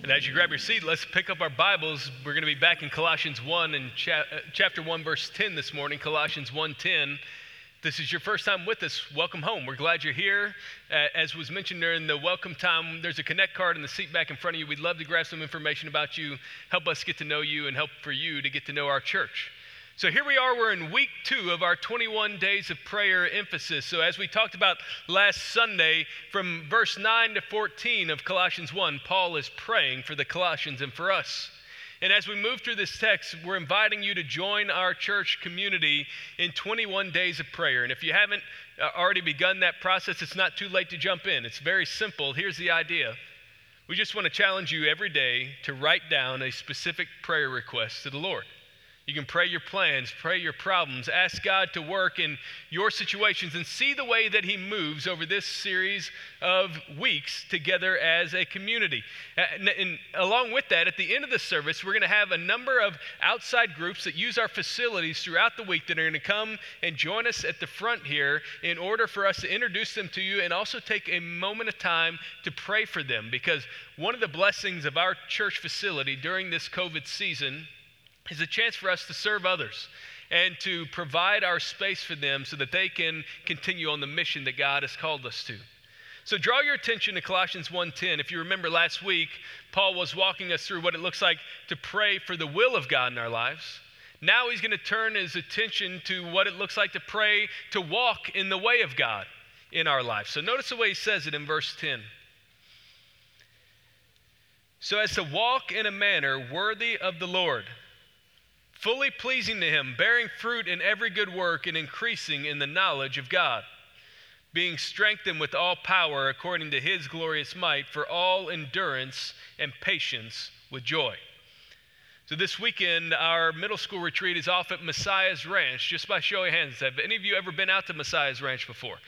And as you grab your seat, let's pick up our Bibles. We're going to be back in Colossians 1 and cha- uh, chapter 1 verse 10 this morning, Colossians 1:10. This is your first time with us. Welcome home. We're glad you're here. Uh, as was mentioned during the welcome time, there's a connect card in the seat back in front of you. We'd love to grab some information about you, help us get to know you and help for you to get to know our church. So here we are, we're in week two of our 21 days of prayer emphasis. So, as we talked about last Sunday, from verse 9 to 14 of Colossians 1, Paul is praying for the Colossians and for us. And as we move through this text, we're inviting you to join our church community in 21 days of prayer. And if you haven't uh, already begun that process, it's not too late to jump in. It's very simple. Here's the idea we just want to challenge you every day to write down a specific prayer request to the Lord. You can pray your plans, pray your problems, ask God to work in your situations, and see the way that He moves over this series of weeks together as a community. Uh, and, and along with that, at the end of the service, we're going to have a number of outside groups that use our facilities throughout the week that are going to come and join us at the front here in order for us to introduce them to you and also take a moment of time to pray for them. Because one of the blessings of our church facility during this COVID season is a chance for us to serve others and to provide our space for them so that they can continue on the mission that God has called us to. So draw your attention to Colossians 1:10. If you remember last week, Paul was walking us through what it looks like to pray for the will of God in our lives. Now he's going to turn his attention to what it looks like to pray to walk in the way of God in our life. So notice the way he says it in verse 10. So as to walk in a manner worthy of the Lord, fully pleasing to Him, bearing fruit in every good work, and increasing in the knowledge of God, being strengthened with all power according to His glorious might, for all endurance and patience with joy. So, this weekend, our middle school retreat is off at Messiah's Ranch. Just by show of hands, have any of you ever been out to Messiah's Ranch before?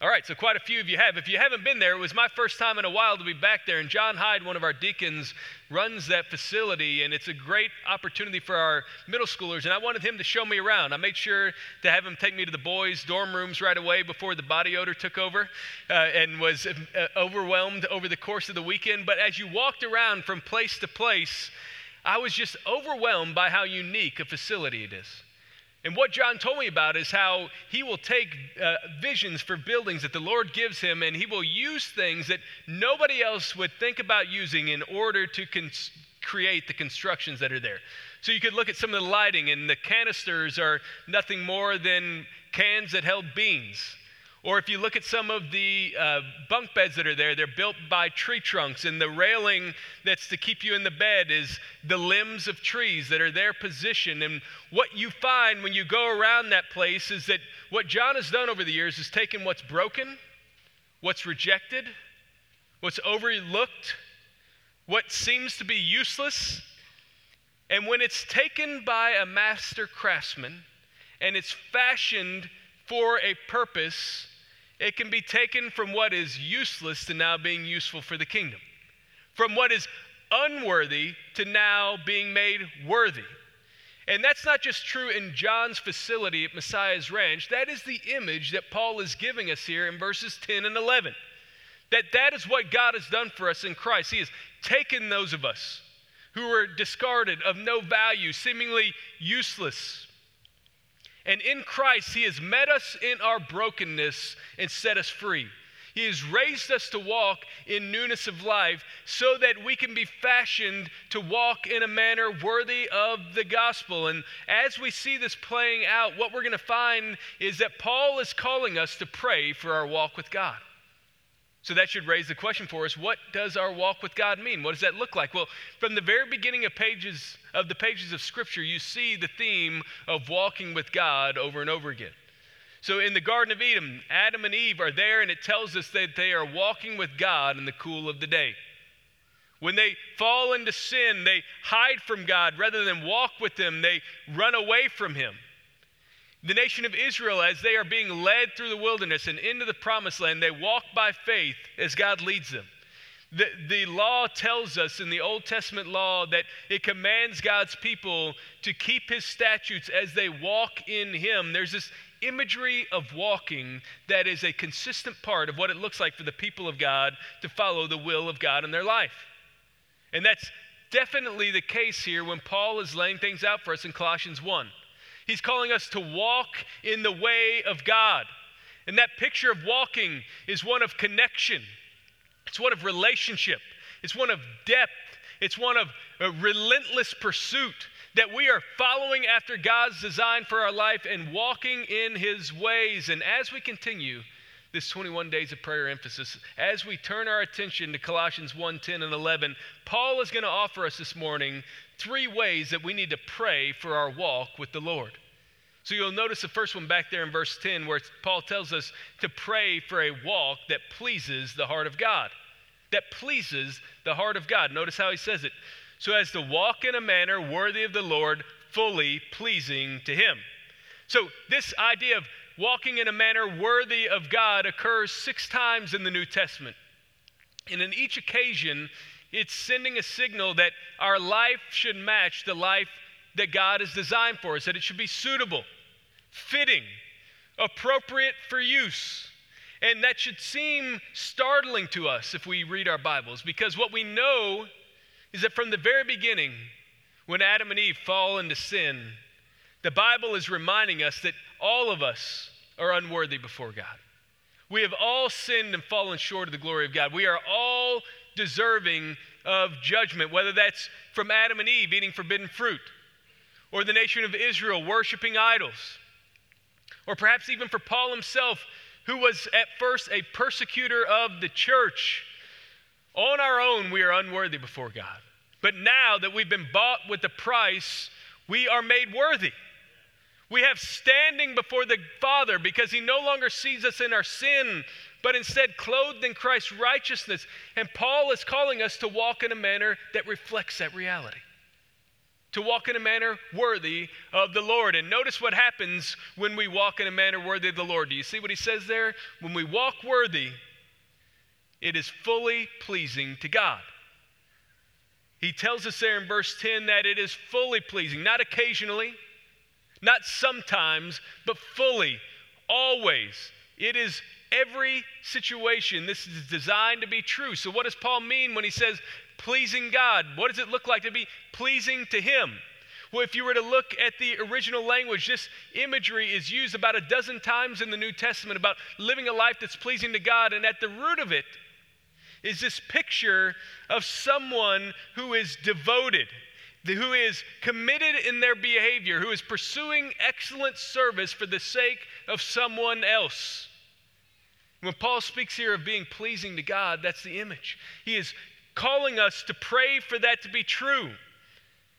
All right, so quite a few of you have. If you haven't been there, it was my first time in a while to be back there. And John Hyde, one of our deacons, runs that facility, and it's a great opportunity for our middle schoolers. And I wanted him to show me around. I made sure to have him take me to the boys' dorm rooms right away before the body odor took over uh, and was uh, overwhelmed over the course of the weekend. But as you walked around from place to place, I was just overwhelmed by how unique a facility it is. And what John told me about is how he will take uh, visions for buildings that the Lord gives him and he will use things that nobody else would think about using in order to create the constructions that are there. So you could look at some of the lighting, and the canisters are nothing more than cans that held beans. Or if you look at some of the uh, bunk beds that are there, they're built by tree trunks, and the railing that's to keep you in the bed is the limbs of trees that are there positioned. And what you find when you go around that place is that what John has done over the years is taken what's broken, what's rejected, what's overlooked, what seems to be useless, and when it's taken by a master craftsman and it's fashioned for a purpose, it can be taken from what is useless to now being useful for the kingdom, from what is unworthy to now being made worthy. And that's not just true in John's facility at Messiah's Ranch. That is the image that Paul is giving us here in verses 10 and 11. That that is what God has done for us in Christ. He has taken those of us who were discarded, of no value, seemingly useless, and in Christ, He has met us in our brokenness and set us free. He has raised us to walk in newness of life so that we can be fashioned to walk in a manner worthy of the gospel. And as we see this playing out, what we're going to find is that Paul is calling us to pray for our walk with God. So that should raise the question for us what does our walk with God mean? What does that look like? Well, from the very beginning of pages of the pages of scripture, you see the theme of walking with God over and over again. So in the Garden of Eden, Adam and Eve are there, and it tells us that they are walking with God in the cool of the day. When they fall into sin, they hide from God rather than walk with Him, they run away from Him. The nation of Israel, as they are being led through the wilderness and into the promised land, they walk by faith as God leads them. The, the law tells us in the Old Testament law that it commands God's people to keep his statutes as they walk in him. There's this imagery of walking that is a consistent part of what it looks like for the people of God to follow the will of God in their life. And that's definitely the case here when Paul is laying things out for us in Colossians 1. He's calling us to walk in the way of God. And that picture of walking is one of connection, it's one of relationship, it's one of depth, it's one of a relentless pursuit that we are following after God's design for our life and walking in His ways. And as we continue this 21 days of prayer emphasis, as we turn our attention to Colossians 1 10 and 11, Paul is going to offer us this morning three ways that we need to pray for our walk with the Lord. So you'll notice the first one back there in verse 10, where Paul tells us to pray for a walk that pleases the heart of God. That pleases the heart of God. Notice how he says it so as to walk in a manner worthy of the Lord, fully pleasing to Him. So, this idea of walking in a manner worthy of God occurs six times in the New Testament. And in each occasion, it's sending a signal that our life should match the life that God has designed for us, that it should be suitable, fitting, appropriate for use. And that should seem startling to us if we read our Bibles, because what we know is that from the very beginning, when Adam and Eve fall into sin, the Bible is reminding us that all of us are unworthy before God. We have all sinned and fallen short of the glory of God. We are all deserving of judgment, whether that's from Adam and Eve eating forbidden fruit, or the nation of Israel worshiping idols, or perhaps even for Paul himself, who was at first a persecutor of the church on our own, we are unworthy before God. But now that we've been bought with the price, we are made worthy. We have standing before the Father because He no longer sees us in our sin, but instead clothed in Christ's righteousness. And Paul is calling us to walk in a manner that reflects that reality. To walk in a manner worthy of the Lord. And notice what happens when we walk in a manner worthy of the Lord. Do you see what he says there? When we walk worthy, it is fully pleasing to God. He tells us there in verse 10 that it is fully pleasing, not occasionally, not sometimes, but fully, always. It is every situation. This is designed to be true. So, what does Paul mean when he says pleasing God? What does it look like to be pleasing to Him? Well, if you were to look at the original language, this imagery is used about a dozen times in the New Testament about living a life that's pleasing to God. And at the root of it is this picture of someone who is devoted, who is committed in their behavior, who is pursuing excellent service for the sake of someone else. When Paul speaks here of being pleasing to God, that's the image. He is calling us to pray for that to be true.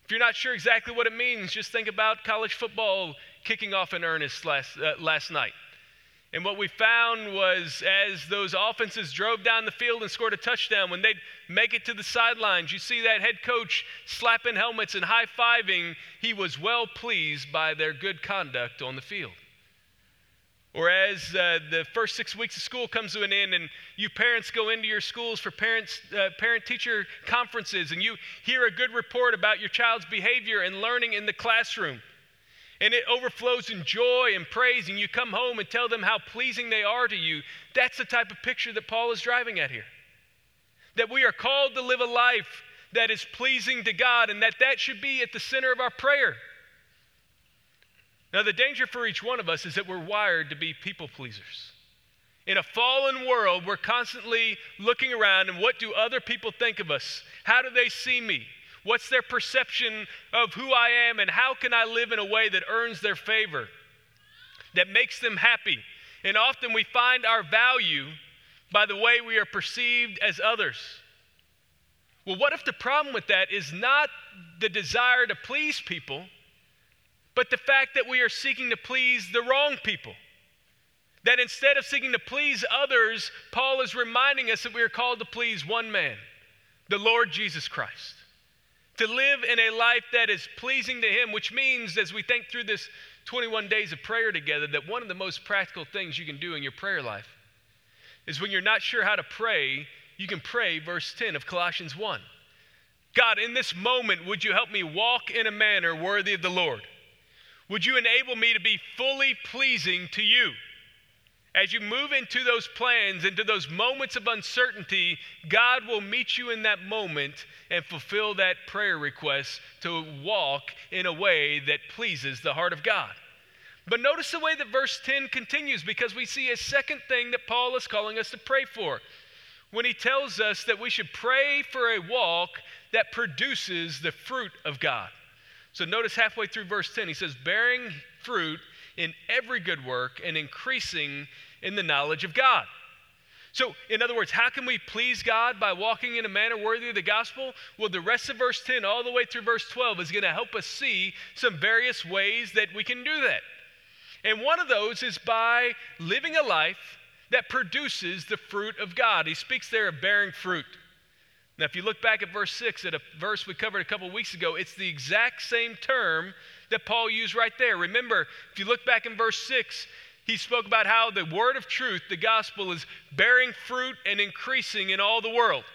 If you're not sure exactly what it means, just think about college football kicking off in earnest last, uh, last night. And what we found was as those offenses drove down the field and scored a touchdown, when they'd make it to the sidelines, you see that head coach slapping helmets and high fiving. He was well pleased by their good conduct on the field. Or as uh, the first six weeks of school comes to an end, and you parents go into your schools for parents, uh, parent teacher conferences, and you hear a good report about your child's behavior and learning in the classroom and it overflows in joy and praise, and you come home and tell them how pleasing they are to you, that's the type of picture that Paul is driving at here. That we are called to live a life that is pleasing to God, and that that should be at the center of our prayer. Now, the danger for each one of us is that we're wired to be people pleasers. In a fallen world, we're constantly looking around and what do other people think of us? How do they see me? What's their perception of who I am, and how can I live in a way that earns their favor, that makes them happy? And often we find our value by the way we are perceived as others. Well, what if the problem with that is not the desire to please people, but the fact that we are seeking to please the wrong people? That instead of seeking to please others, Paul is reminding us that we are called to please one man, the Lord Jesus Christ to live in a life that is pleasing to Him, which means, as we think through this 21 days of prayer together, that one of the most practical things you can do in your prayer life is when you're not sure how to pray, you can pray verse 10 of Colossians 1. God, in this moment, would you help me walk in a manner worthy of the Lord? Would you enable me to be fully pleasing to you? As you move into those plans, into those moments of uncertainty, God will meet you in that moment and fulfill that prayer request to walk in a way that pleases the heart of God. But notice the way that verse 10 continues because we see a second thing that Paul is calling us to pray for when he tells us that we should pray for a walk that produces the fruit of God. So notice halfway through verse 10, he says, bearing fruit in every good work and increasing in the knowledge of God. So, in other words, how can we please God by walking in a manner worthy of the gospel? Well, the rest of verse 10 all the way through verse 12 is going to help us see some various ways that we can do that. And one of those is by living a life that produces the fruit of God. He speaks there of bearing fruit. Now, if you look back at verse 6, at a verse we covered a couple weeks ago, it's the exact same term that Paul used right there. Remember, if you look back in verse 6, he spoke about how the word of truth, the gospel, is bearing fruit and increasing in all the world.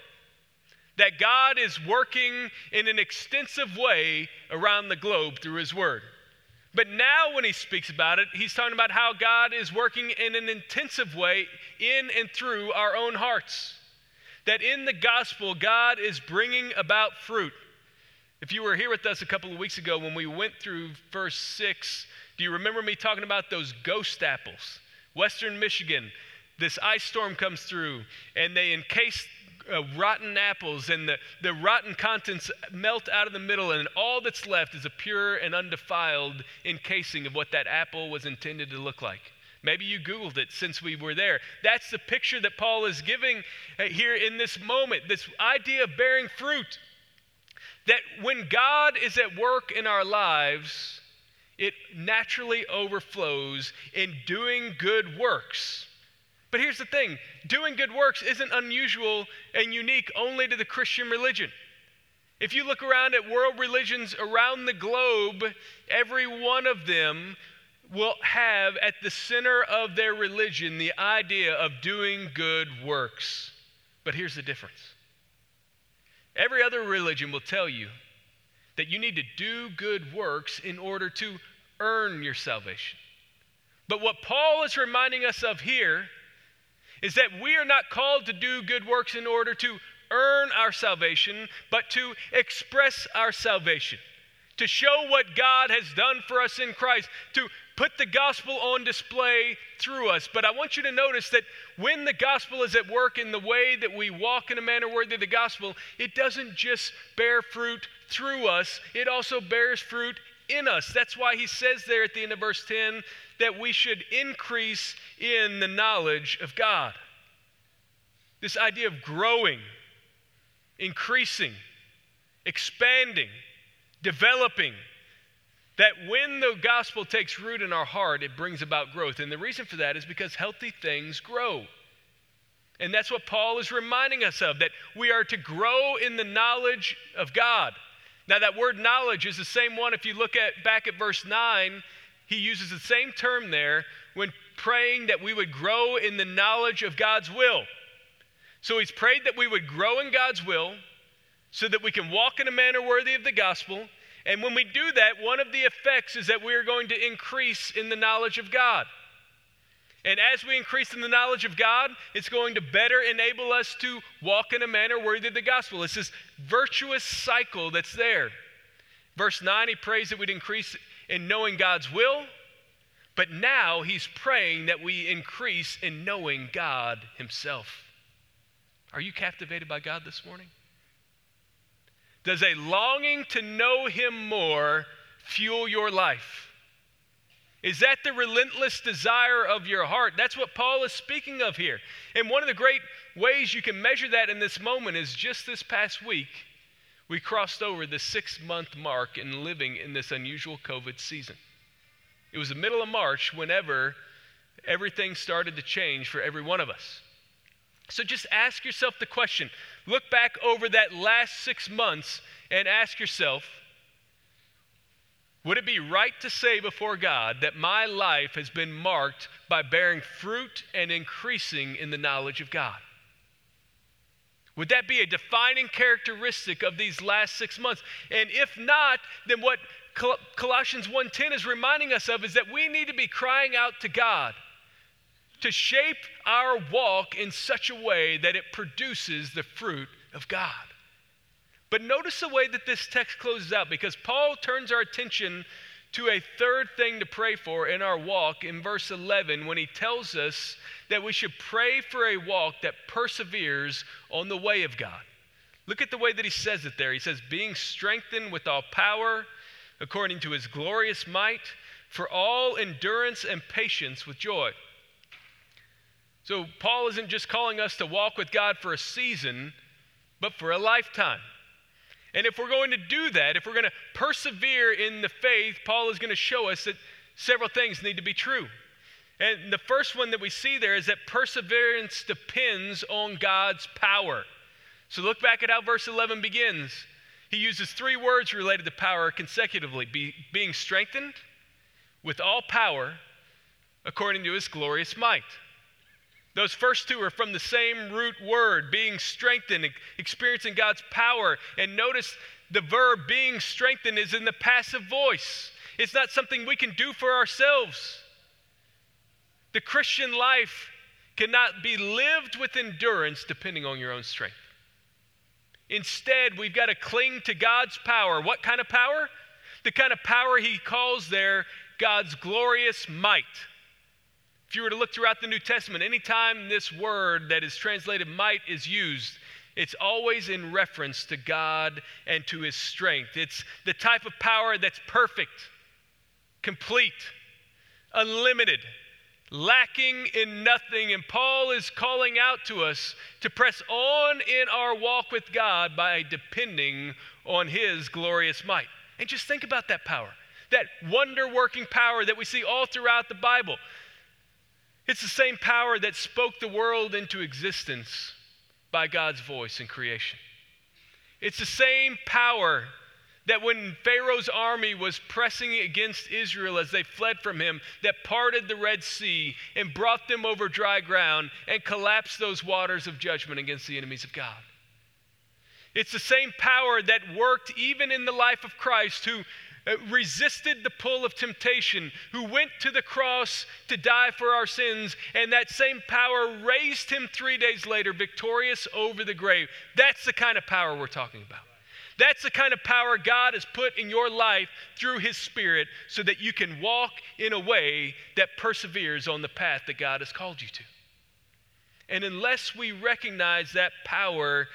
That God is working in an extensive way around the globe through his word. But now, when he speaks about it, he's talking about how God is working in an intensive way in and through our own hearts. That in the gospel, God is bringing about fruit. If you were here with us a couple of weeks ago when we went through verse 6, do you remember me talking about those ghost apples? Western Michigan, this ice storm comes through and they encase uh, rotten apples, and the, the rotten contents melt out of the middle, and all that's left is a pure and undefiled encasing of what that apple was intended to look like. Maybe you Googled it since we were there. That's the picture that Paul is giving uh, here in this moment this idea of bearing fruit. That when God is at work in our lives, it naturally overflows in doing good works. But here's the thing doing good works isn't unusual and unique only to the Christian religion. If you look around at world religions around the globe, every one of them will have at the center of their religion the idea of doing good works. But here's the difference every other religion will tell you that you need to do good works in order to earn your salvation. But what Paul is reminding us of here is that we are not called to do good works in order to earn our salvation, but to express our salvation, to show what God has done for us in Christ, to put the gospel on display through us. But I want you to notice that when the gospel is at work in the way that we walk in a manner worthy of the gospel, it doesn't just bear fruit through us, it also bears fruit in us. That's why he says there at the end of verse 10 that we should increase in the knowledge of God. This idea of growing, increasing, expanding, developing. That when the gospel takes root in our heart, it brings about growth. And the reason for that is because healthy things grow. And that's what Paul is reminding us of that we are to grow in the knowledge of God. Now, that word knowledge is the same one if you look at back at verse 9 he uses the same term there when praying that we would grow in the knowledge of God's will. So he's prayed that we would grow in God's will so that we can walk in a manner worthy of the gospel. And when we do that, one of the effects is that we are going to increase in the knowledge of God. And as we increase in the knowledge of God, it's going to better enable us to walk in a manner worthy of the gospel. It's this virtuous cycle that's there. Verse 9, he prays that we'd increase in knowing God's will, but now he's praying that we increase in knowing God himself. Are you captivated by God this morning? Does a longing to know him more fuel your life? Is that the relentless desire of your heart? That's what Paul is speaking of here. And one of the great ways you can measure that in this moment is just this past week we crossed over the six month mark in living in this unusual COVID season. It was the middle of March whenever everything started to change for every one of us. So just ask yourself the question look back over that last six months and ask yourself would it be right to say before God that my life has been marked by bearing fruit and increasing in the knowledge of God? Would that be a defining characteristic of these last six months? And if not, then what Colossians 1:10 is reminding us of is that we need to be crying out to God to shape our walk in such a way that it produces the fruit of God. But notice the way that this text closes out because Paul turns our attention to a third thing to pray for in our walk in verse 11 when he tells us that we should pray for a walk that perseveres on the way of God. Look at the way that he says it there. He says, being strengthened with all power according to his glorious might for all endurance and patience with joy. So, Paul isn't just calling us to walk with God for a season, but for a lifetime. And if we're going to do that, if we're going to persevere in the faith, Paul is going to show us that several things need to be true. And the first one that we see there is that perseverance depends on God's power. So look back at how verse 11 begins. He uses three words related to power consecutively be, being strengthened with all power according to his glorious might. Those first two are from the same root word, being strengthened, experiencing God's power. And notice the verb being strengthened is in the passive voice. It's not something we can do for ourselves. The Christian life cannot be lived with endurance depending on your own strength. Instead, we've got to cling to God's power. What kind of power? The kind of power he calls there God's glorious might. If you were to look throughout the New Testament, anytime this word that is translated might is used, it's always in reference to God and to his strength. It's the type of power that's perfect, complete, unlimited, lacking in nothing. And Paul is calling out to us to press on in our walk with God by depending on his glorious might. And just think about that power, that wonder working power that we see all throughout the Bible. It's the same power that spoke the world into existence by God's voice in creation. It's the same power that when Pharaoh's army was pressing against Israel as they fled from him, that parted the Red Sea and brought them over dry ground and collapsed those waters of judgment against the enemies of God. It's the same power that worked even in the life of Christ, who Uh, resisted the pull of temptation, who went to the cross to die for our sins, and that same power raised him three days later victorious over the grave. That's the kind of power we're talking about. That's the kind of power God has put in your life through His Spirit so that you can walk in a way that perseveres on the path that God has called you to. And unless we recognize that power,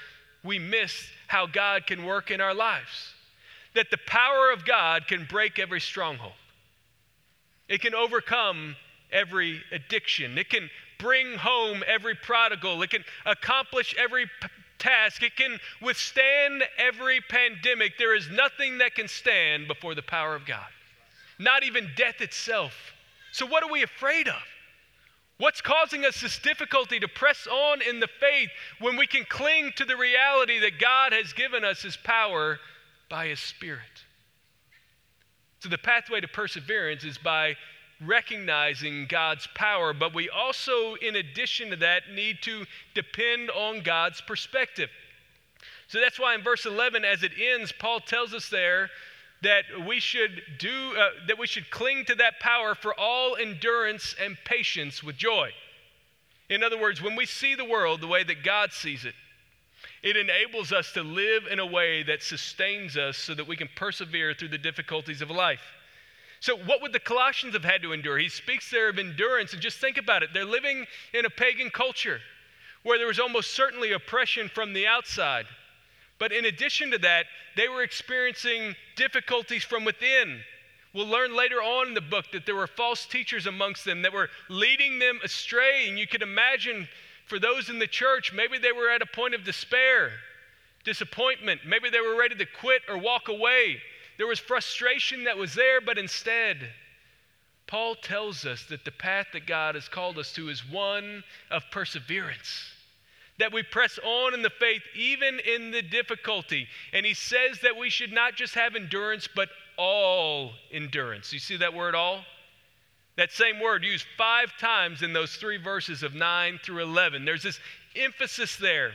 we miss how God can work in our lives that the power of God can break every stronghold. It can overcome every addiction. It can bring home every prodigal. It can accomplish every p- task. It can withstand every pandemic. There is nothing that can stand before the power of God, not even death itself. So, what are we afraid of? What's causing us this difficulty to press on in the faith when we can cling to the reality that God has given us His power by His Spirit. So, the pathway to perseverance is by recognizing God's power, but we also, in addition to that, need to depend on God's perspective. So that's why in verse 11, as it ends, Paul tells us there that we should do uh, that we should cling to that power for all endurance and patience with joy. In other words, when we see the world the way that God sees it, it enables us to live in a way that sustains us so that we can persevere through the difficulties of life. So, what would the Colossians have had to endure? He speaks there of endurance, and just think about it. They're living in a pagan culture where there was almost certainly oppression from the outside. But in addition to that, they were experiencing difficulties from within. We'll learn later on in the book that there were false teachers amongst them that were leading them astray, and you could imagine for those in the church, maybe they were at a point of despair, disappointment. Maybe they were ready to quit or walk away. There was frustration that was there, but instead, Paul tells us that the path that God has called us to is one of perseverance. That we press on in the faith even in the difficulty. And he says that we should not just have endurance, but all endurance. You see that word all? That same word used five times in those three verses of 9 through 11. There's this emphasis there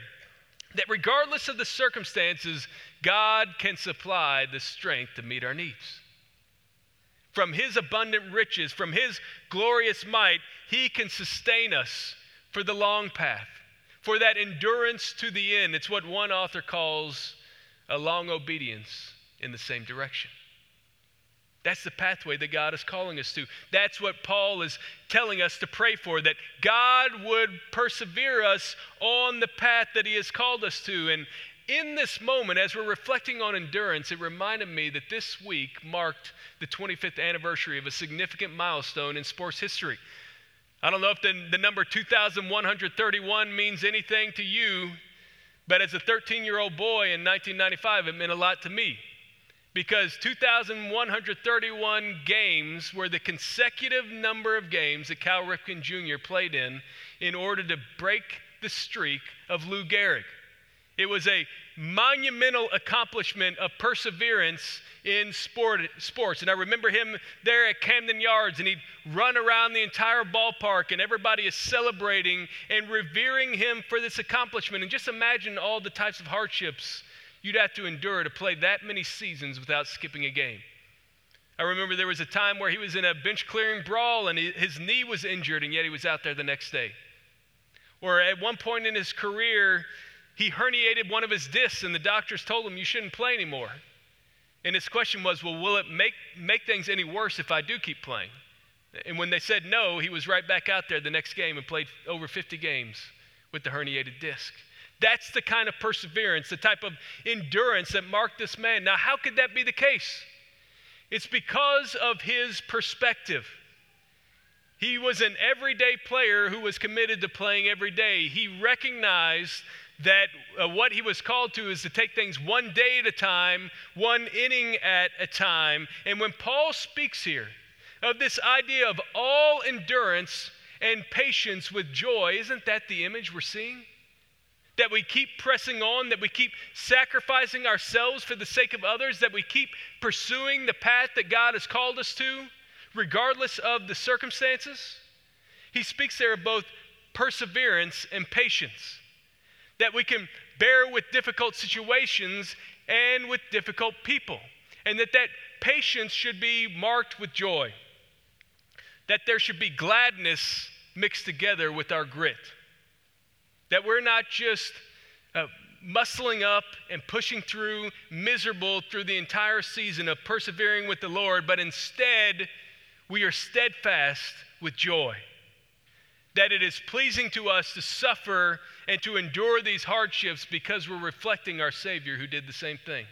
that regardless of the circumstances, God can supply the strength to meet our needs. from his abundant riches, from his glorious might, he can sustain us for the long path, for that endurance to the end. It's what one author calls a long obedience in the same direction. That's the pathway that God is calling us to. That's what Paul is telling us to pray for, that God would persevere us on the path that he has called us to. And in this moment, as we're reflecting on endurance, it reminded me that this week marked the 25th anniversary of a significant milestone in sports history. I don't know if the, the number 2,131 means anything to you, but as a 13 year old boy in 1995, it meant a lot to me because 2,131 games were the consecutive number of games that Cal Ripken Jr. played in in order to break the streak of Lou Gehrig. It was a monumental accomplishment of perseverance in sport, sports. And I remember him there at Camden Yards, and he'd run around the entire ballpark, and everybody is celebrating and revering him for this accomplishment. And just imagine all the types of hardships you'd have to endure to play that many seasons without skipping a game. I remember there was a time where he was in a bench clearing brawl and his knee was injured, and yet he was out there the next day. Or at one point in his career, he herniated one of his discs, and the doctors told him, You shouldn't play anymore. And his question was, Well, will it make, make things any worse if I do keep playing? And when they said no, he was right back out there the next game and played over 50 games with the herniated disc. That's the kind of perseverance, the type of endurance that marked this man. Now, how could that be the case? It's because of his perspective. He was an everyday player who was committed to playing every day. He recognized that uh, what he was called to is to take things one day at a time, one inning at a time. And when Paul speaks here of this idea of all endurance and patience with joy, isn't that the image we're seeing? That we keep pressing on, that we keep sacrificing ourselves for the sake of others, that we keep pursuing the path that God has called us to, regardless of the circumstances. He speaks there of both perseverance and patience that we can bear with difficult situations and with difficult people, and that that patience should be marked with joy, that there should be gladness mixed together with our grit, that we're not just uh, muscling up and pushing through, miserable through the entire season of persevering with the Lord, but instead we are steadfast with joy that it is pleasing to us to suffer and to endure these hardships because we're reflecting our Savior who did the same thing.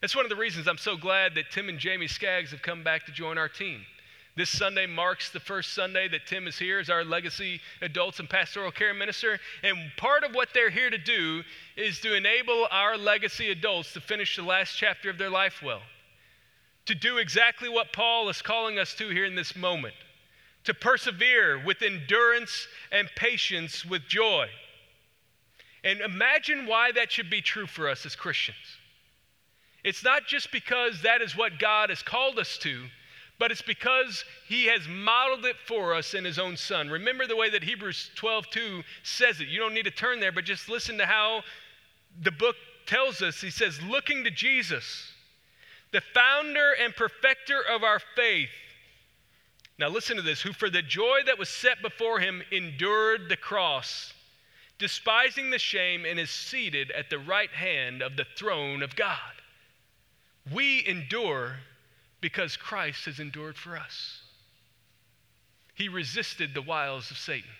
That's one of the reasons I'm so glad that Tim and Jamie Skaggs have come back to join our team. This Sunday marks the first Sunday that Tim is here as our legacy adults and pastoral care minister. And part of what they're here to do is to enable our legacy adults to finish the last chapter of their life well, to do exactly what Paul is calling us to here in this moment to persevere with endurance and patience with joy. And imagine why that should be true for us as Christians. It's not just because that is what God has called us to, but it's because he has modeled it for us in his own son. Remember the way that Hebrews 12:2 says it. You don't need to turn there, but just listen to how the book tells us. He says, "Looking to Jesus, the founder and perfecter of our faith, now, listen to this who for the joy that was set before him endured the cross, despising the shame, and is seated at the right hand of the throne of God. We endure because Christ has endured for us. He resisted the wiles of Satan,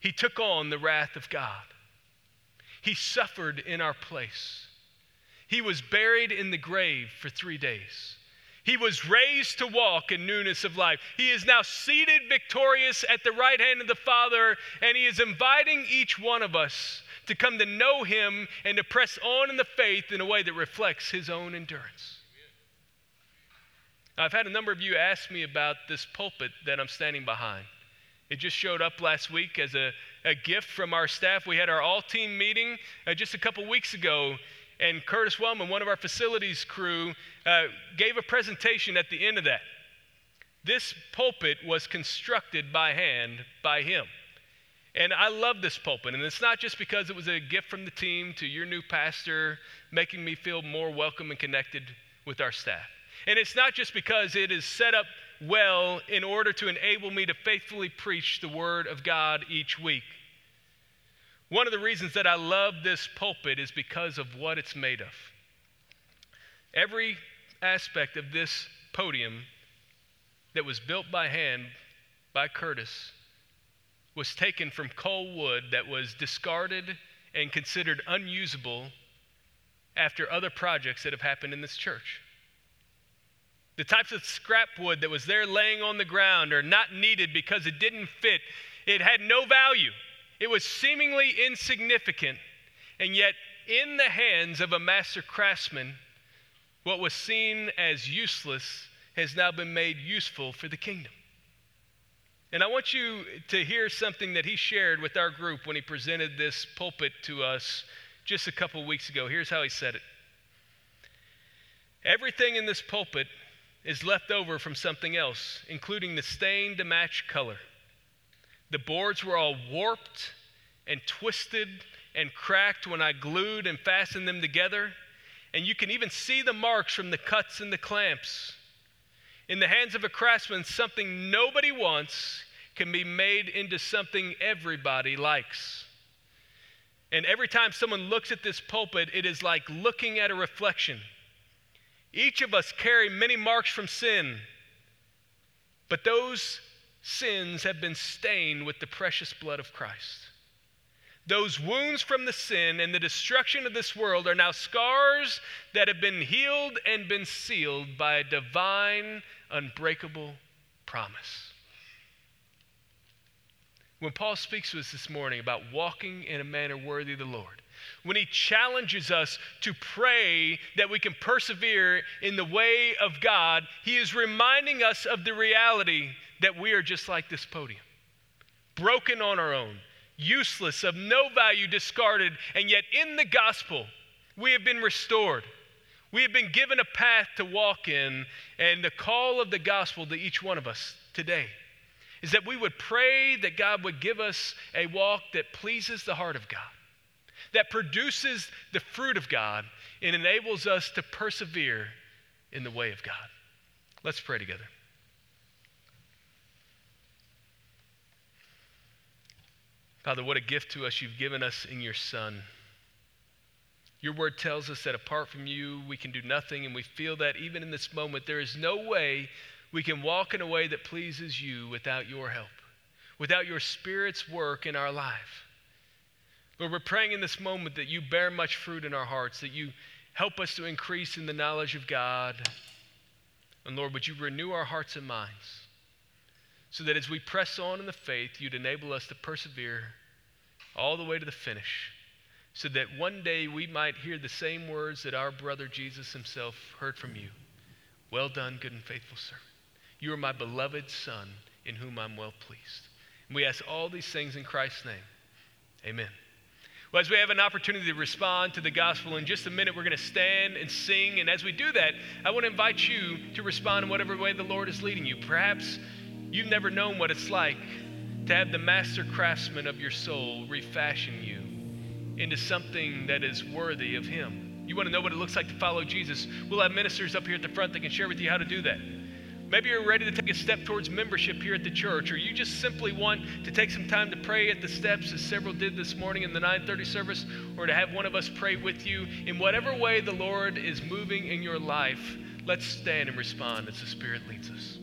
he took on the wrath of God, he suffered in our place. He was buried in the grave for three days. He was raised to walk in newness of life. He is now seated victorious at the right hand of the Father, and He is inviting each one of us to come to know Him and to press on in the faith in a way that reflects His own endurance. I've had a number of you ask me about this pulpit that I'm standing behind. It just showed up last week as a, a gift from our staff. We had our all team meeting uh, just a couple weeks ago, and Curtis Wellman, one of our facilities crew, uh, gave a presentation at the end of that. This pulpit was constructed by hand by him. And I love this pulpit. And it's not just because it was a gift from the team to your new pastor, making me feel more welcome and connected with our staff. And it's not just because it is set up well in order to enable me to faithfully preach the Word of God each week. One of the reasons that I love this pulpit is because of what it's made of. Every aspect of this podium that was built by hand by Curtis was taken from coal wood that was discarded and considered unusable after other projects that have happened in this church. The types of scrap wood that was there laying on the ground are not needed because it didn't fit. It had no value. It was seemingly insignificant. And yet, in the hands of a master craftsman, what was seen as useless has now been made useful for the kingdom. And I want you to hear something that he shared with our group when he presented this pulpit to us just a couple weeks ago. Here's how he said it Everything in this pulpit is left over from something else, including the stain to match color. The boards were all warped and twisted and cracked when I glued and fastened them together, and you can even see the marks from the cuts and the clamps. In the hands of a craftsman, something nobody wants can be made into something everybody likes. And every time someone looks at this pulpit, it is like looking at a reflection. Each of us carry many marks from sin, but those sins have been stained with the precious blood of Christ. Those wounds from the sin and the destruction of this world are now scars that have been healed and been sealed by a divine, unbreakable promise. When Paul speaks to us this morning about walking in a manner worthy of the Lord, when he challenges us to pray that we can persevere in the way of God, he is reminding us of the reality that we are just like this podium broken on our own, useless, of no value, discarded, and yet in the gospel, we have been restored. We have been given a path to walk in, and the call of the gospel to each one of us today is that we would pray that God would give us a walk that pleases the heart of God that produces the fruit of God and enables us to persevere in the way of God. Let's pray together. Father, what a gift to us you've given us in your Son. Your word tells us that apart from you, we can do nothing, and we feel that even in this moment, there is no way we can walk in a way that pleases you without your help, without your Spirit's work in our life. Lord, we're praying in this moment that you bear much fruit in our hearts, that you help us to increase in the knowledge of God. And Lord, would you renew our hearts and minds so that as we press on in the faith, you'd enable us to persevere all the way to the finish, so that one day we might hear the same words that our brother Jesus himself heard from you Well done, good and faithful servant. You are my beloved Son, in whom I'm well pleased. And we ask all these things in Christ's name. Amen. Well, as we have an opportunity to respond to the gospel in just a minute, we're going to stand and sing. And as we do that, I want to invite you to respond in whatever way the Lord is leading you. Perhaps you've never known what it's like to have the master craftsman of your soul refashion you into something that is worthy of Him. You want to know what it looks like to follow Jesus? We'll have ministers up here at the front that can share with you how to do that. Maybe you're ready to take a step towards membership here at the church, or you just simply want to take some time to pray at the steps, as several did this morning in the 9:30 service, or to have one of us pray with you. In whatever way the Lord is moving in your life, let's stand and respond as the Spirit leads us.